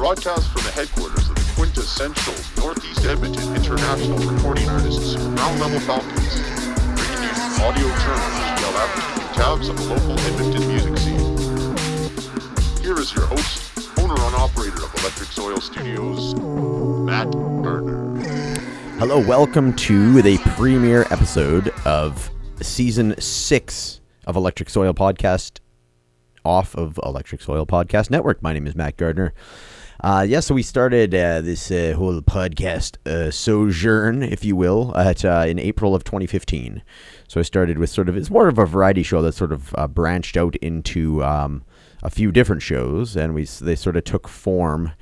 broadcast from the headquarters of the quintessential Northeast Edmonton International Recording Artists, Ground Level Falcons, bringing you audio journals as well as tabs of the local Edmonton music scene. Here is your host, owner and operator of Electric Soil Studios, Matt Gardner. Hello, welcome to the premiere episode of season six of Electric Soil Podcast off of Electric Soil Podcast Network. My name is Matt Gardner. Uh, yeah, so we started uh, this uh, whole podcast uh, sojourn, if you will, at uh, in April of 2015. So I started with sort of it's more of a variety show that sort of uh, branched out into um, a few different shows, and we they sort of took form.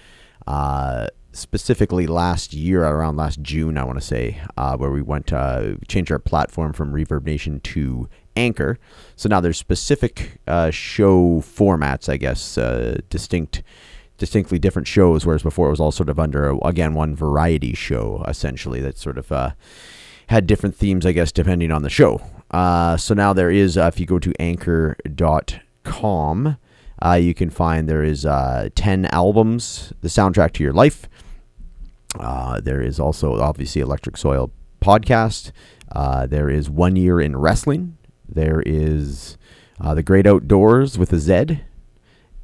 Specifically, last year, around last June, I want to say, where we went changed our platform from Reverb Nation to Anchor. So now there's specific uh, show formats, I guess, uh, distinct, distinctly different shows. Whereas before it was all sort of under again one variety show essentially that sort of uh, had different themes, I guess, depending on the show. Uh, so now there is, uh, if you go to Anchor.com, uh, you can find there is ten albums, the soundtrack to your life. there is also obviously Electric Soil podcast. there is one year in wrestling there is uh, The Great Outdoors with a Z.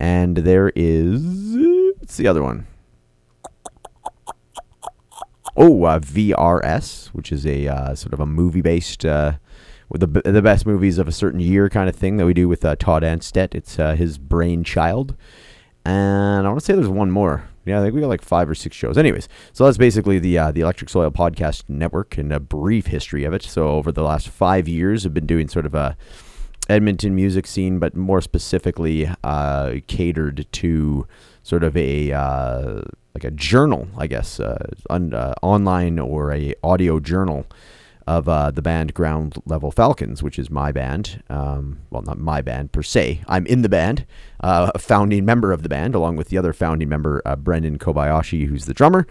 And there is. What's the other one? Oh, uh, VRS, which is a uh, sort of a movie based. Uh, the, the best movies of a certain year kind of thing that we do with uh, Todd Anstett. It's uh, his brainchild. And I want to say there's one more. Yeah, I think we got like five or six shows. Anyways, so that's basically the uh, the Electric Soil Podcast Network and a brief history of it. So over the last five years, I've been doing sort of a Edmonton music scene, but more specifically uh, catered to sort of a uh, like a journal, I guess, uh, uh, online or a audio journal of uh, the band Ground Level Falcons, which is my band. Um, well, not my band per se. I'm in the band, a founding member of the band, along with the other founding member, Brendan Kobayashi, who's the drummer.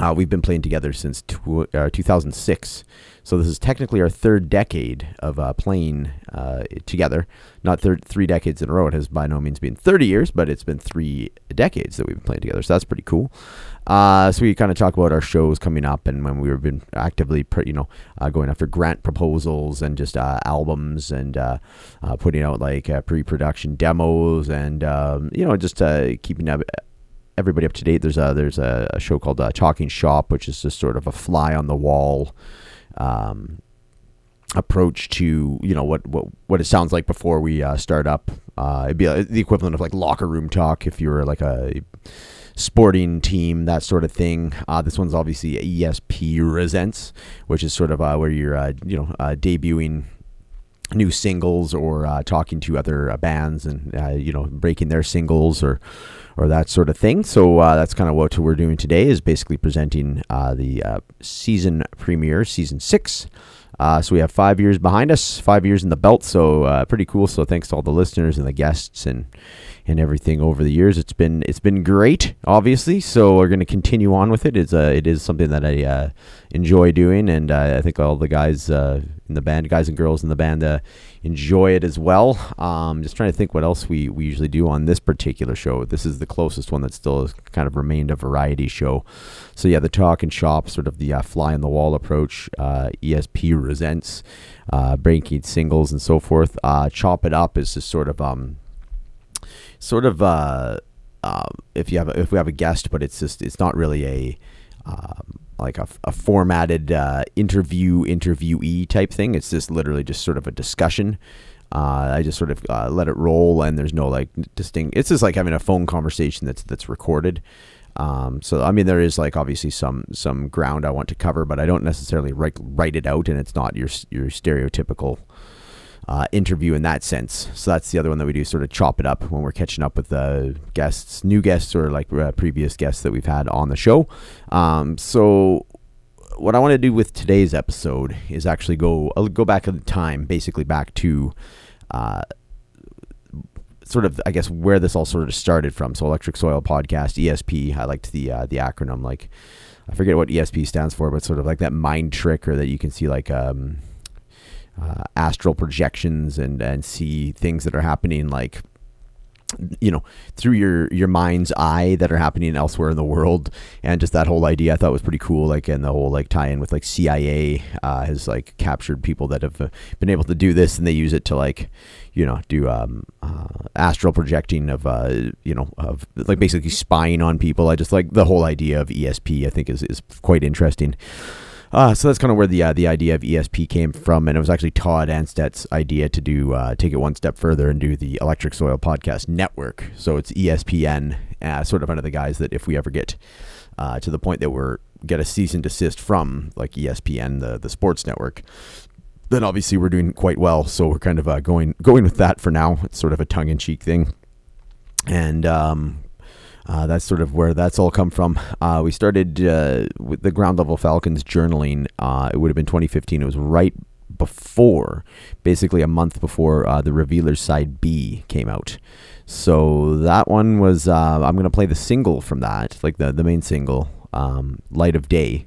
Uh, we've been playing together since uh, 2006. So this is technically our third decade of uh, playing uh, together. Not thir- three decades in a row. It has by no means been 30 years, but it's been three decades that we've been playing together. So that's pretty cool. Uh, so we kind of talk about our shows coming up and when we've been actively, you know, uh, going after grant proposals and just albums and putting out like pre-production demos and um, you know just keeping everybody up to date. There's a there's a, a show called Talking Shop, which is just sort of a fly on the wall. Um, approach to you know what what what it sounds like before we uh, start up. Uh, it'd be the equivalent of like locker room talk if you were like a sporting team, that sort of thing. Uh, this one's obviously ESP Resents, which is sort of uh, where you're, uh, you know, uh, debuting new singles or uh, talking to other uh, bands and you know breaking their singles or or that sort of thing. So that's kind of what we're doing today is basically presenting the season premiere, season six. Uh, so we have five years behind us, five years in the belt. So uh, pretty cool. So thanks to all the listeners and the guests and and everything over the years. It's been it's been great, obviously. So we're going to continue on with it. It's uh, it is something that I uh, enjoy doing, and uh, I think all the guys uh, in the band, guys and girls in the band, enjoy it as well. Um, just trying to think what else we we usually do on this particular show. This is the closest one that still has kind of remained a variety show. So yeah, the talk and shop, sort of the uh, fly on the wall approach. ESP resents breaking singles and so forth. chop it up is just sort of um sort of uh, uh, if you have a, if we have a guest, but it's just it's not really a um, like a, a formatted uh, interview interviewee type thing. It's just literally just sort of a discussion. Uh, I just sort of uh, let it roll, and there's no like distinct. It's just like having a phone conversation that's that's recorded. Um, so I mean, there is like obviously some some ground I want to cover, but I don't necessarily write write it out, and it's not your your stereotypical uh, interview in that sense. So that's the other one that we do, sort of chop it up when we're catching up with the guests, new guests, or like uh, previous guests that we've had on the show. Um, so what I want to do with today's episode is actually go I'll go back in time, basically back to. Uh, sort of, I guess, where this all sort of started from. So, Electric Soil Podcast, ESP. I liked the uh, the acronym. Like, I forget what ESP stands for, but sort of like that mind trick, or that you can see like um, uh, astral projections and and see things that are happening like you know through your your mind's eye that are happening elsewhere in the world. And just that whole idea i thought was pretty cool like and the whole like tie-in with like cia uh, has like captured people that have uh, been able to do this and they use it to like you know do um, uh, astral projecting of uh, you know of like basically spying on people. I just like the whole idea of esp i think is, is quite interesting uh, so that's kind of where the uh, the idea of ESP came from, and it was actually Todd Anstedt's idea to do uh, take it one step further and do the Electric Soil Podcast Network. So it's ESPN, uh, sort of under the guise that if we ever get uh, to the point that we're get a cease and desist from like ESPN, the the sports network, then obviously we're doing quite well. So we're kind of uh, going going with that for now. It's sort of a tongue in cheek thing, and um, uh, that's sort of where that's all come from. Uh, we started uh, with the Ground Level Falcons journaling. Uh, it would have been 2015. It was right before, basically a month before uh, the Revealers Side B came out. So that one was. I'm going to play the single from that, like the the main single, um, "Light of Day."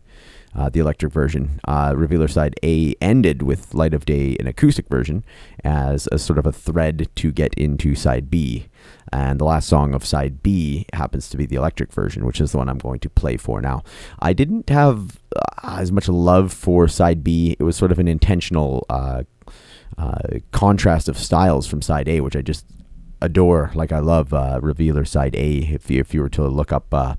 Uh, the electric version. Uh, Revealer side A ended with Light of Day, an acoustic version, as a sort of a thread to get into side B. And the last song of side B happens to be the electric version, which is the one I'm going to play for now. I didn't have uh, as much love for side B. It was sort of an intentional uh, uh, contrast of styles from side A, which I just adore. Like I love uh, Revealer Side A. If you, if you were to look up uh,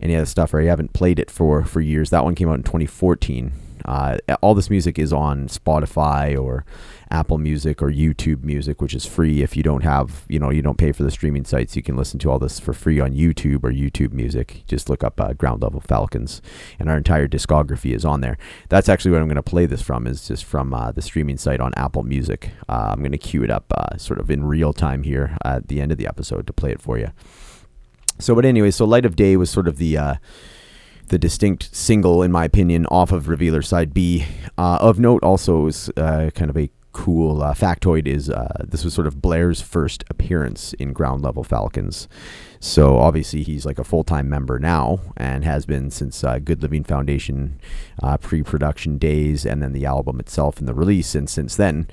any other stuff, or you haven't played it for for years, that one came out in 2014. Uh, all this music is on Spotify or Apple Music or YouTube Music, which is free. If you don't have, you know, you don't pay for the streaming sites, you can listen to all this for free on YouTube or YouTube Music. Just look up uh, Ground Level Falcons, and our entire discography is on there. That's actually what I'm going to play this from. Is just from uh, the streaming site on Apple Music. Uh, I'm going to cue it up uh, sort of in real time here at the end of the episode to play it for you. So, but anyway, so Light of Day was sort of the uh, the distinct single, in my opinion, off of Revealer Side B. Uh, of note, also is uh, kind of a cool uh, factoid is uh, this was sort of Blair's first appearance in Ground Level Falcons. So obviously he's like a full time member now and has been since uh, Good Living Foundation uh, pre production days and then the album itself and the release. And since then,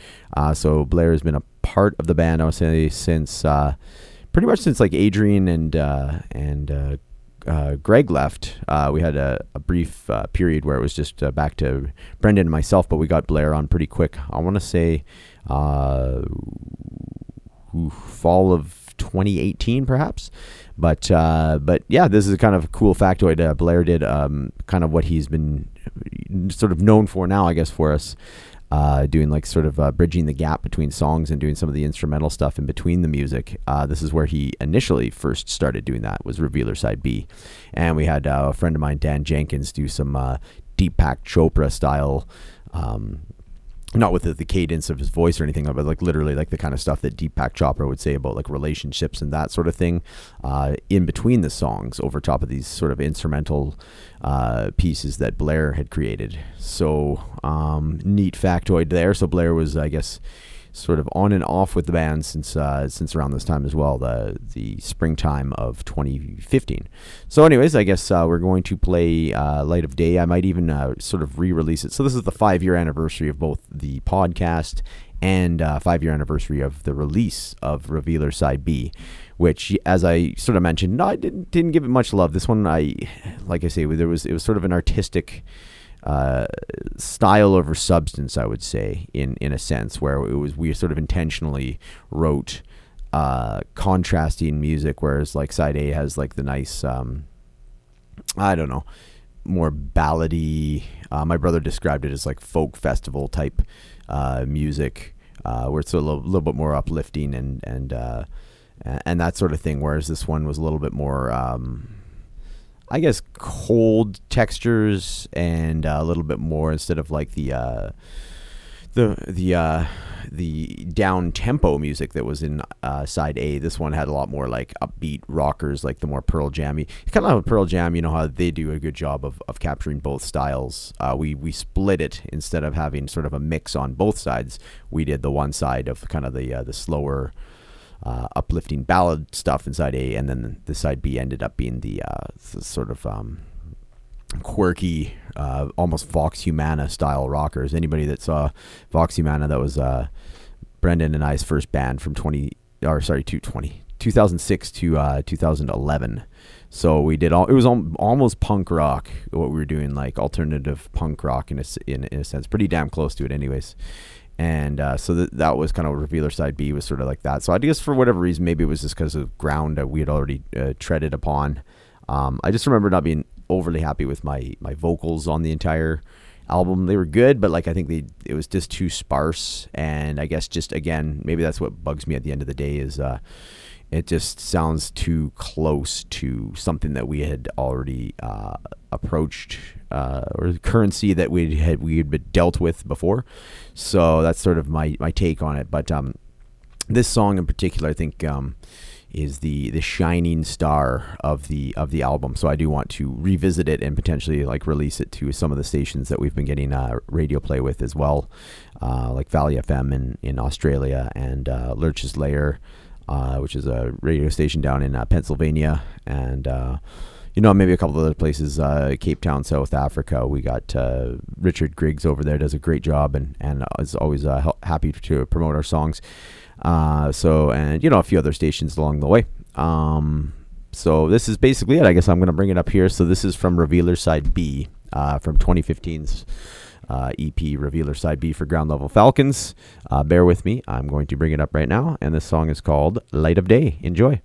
so Blair has been a part of the band, I would say, since pretty much since like Adrian and and uh, Greg left, uh, we had a, a brief uh, period where it was just uh, back to Brendan and myself, but we got Blair on pretty quick. I want to say uh, fall of 2018, perhaps. But uh, but yeah, this is kind of a cool factoid. Blair did um, kind of what he's been sort of known for now, I guess, for us uh, doing like sort of uh, bridging the gap between songs and doing some of the instrumental stuff in between the music. Uh, this is where he initially first started doing that was Revealer Side B, and we had uh, a friend of mine, Dan Jenkins, do some uh, Deepak Chopra style um, not with the, the, cadence of his voice or anything, but like literally like the kind of stuff that Deepak Chopra would say about like relationships and that sort of thing uh, in between the songs over top of these sort of instrumental uh, pieces that Blair had created. So um, neat factoid there. So Blair was, I guess, sort of on and off with the band since uh, since around this time as well, the the springtime of 2015. So, anyways, I guess uh, we're going to play uh, Light of Day. I might even uh, sort of re-release it. So this is the five year anniversary of both the podcast and uh, five year anniversary of the release of Revealer Side B. Which, as I sort of mentioned, no, I didn't didn't give it much love. This one, I like I say, there was it was sort of an artistic uh, style over substance, I would say, in in a sense, where it was we sort of intentionally wrote uh, contrasting music, whereas like side A has like the nice, um, I don't know, more ballady. Uh, my brother described it as like folk festival type uh, music, uh, where it's a little, little, bit more uplifting and and uh, and that sort of thing. Whereas this one was a little bit more. Um, I guess cold textures and uh, a little bit more instead of like the uh, the the uh, the down tempo music that was in uh, side A. This one had a lot more like upbeat rockers, like the more Pearl Jammy. Kind of like a Pearl Jam, you know how they do a good job of, of capturing both styles. Uh, we we split it instead of having sort of a mix on both sides. We did the one side of kind of the uh, the slower uh, uplifting ballad stuff inside A, and then the side B ended up being the, uh, sort of um, quirky, uh, almost Vox Humana style rockers. Anybody that saw Vox Humana, that was uh, Brendan and I's first band from 20, or sorry, 220. 2006 to uh, 2011. So we did all. It was al- almost punk rock. What we were doing, like alternative punk rock in a in, in a sense, pretty damn close to it, anyways. And uh, so th- that was kind of Revealer side B was sort of like that. So I guess for whatever reason, maybe it was just because of ground that we had already uh, treaded upon. Um, I just remember not being overly happy with my my vocals on the entire album. They were good, but like I think they it was just too sparse. And I guess just again, maybe that's what bugs me at the end of the day is uh, it just sounds too close to something that we had already uh, approached uh, or currency that we had we had been dealt with before. So that's sort of my my take on it. But um, this song in particular, I think. Um, is the the shining star of the of the album. So I do want to revisit it and potentially like release it to some of the stations that we've been getting uh, radio play with as well, uh, like Valley FM in in Australia and uh, Lurch's Lair, uh, which is a radio station down in uh, Pennsylvania, and uh, you know maybe a couple other places, uh, Cape Town, South Africa. We got uh, Richard Griggs over there does a great job and and is always uh, happy to promote our songs. Uh, so and you know a few other stations along the way. Um, so this is basically it. I guess I'm going to bring it up here. So this is from Revealer Side B uh, from 2015's uh, EP Revealer Side B for Ground Level Falcons. Bear with me. I'm going to bring it up right now, and this song is called Light of Day. Enjoy.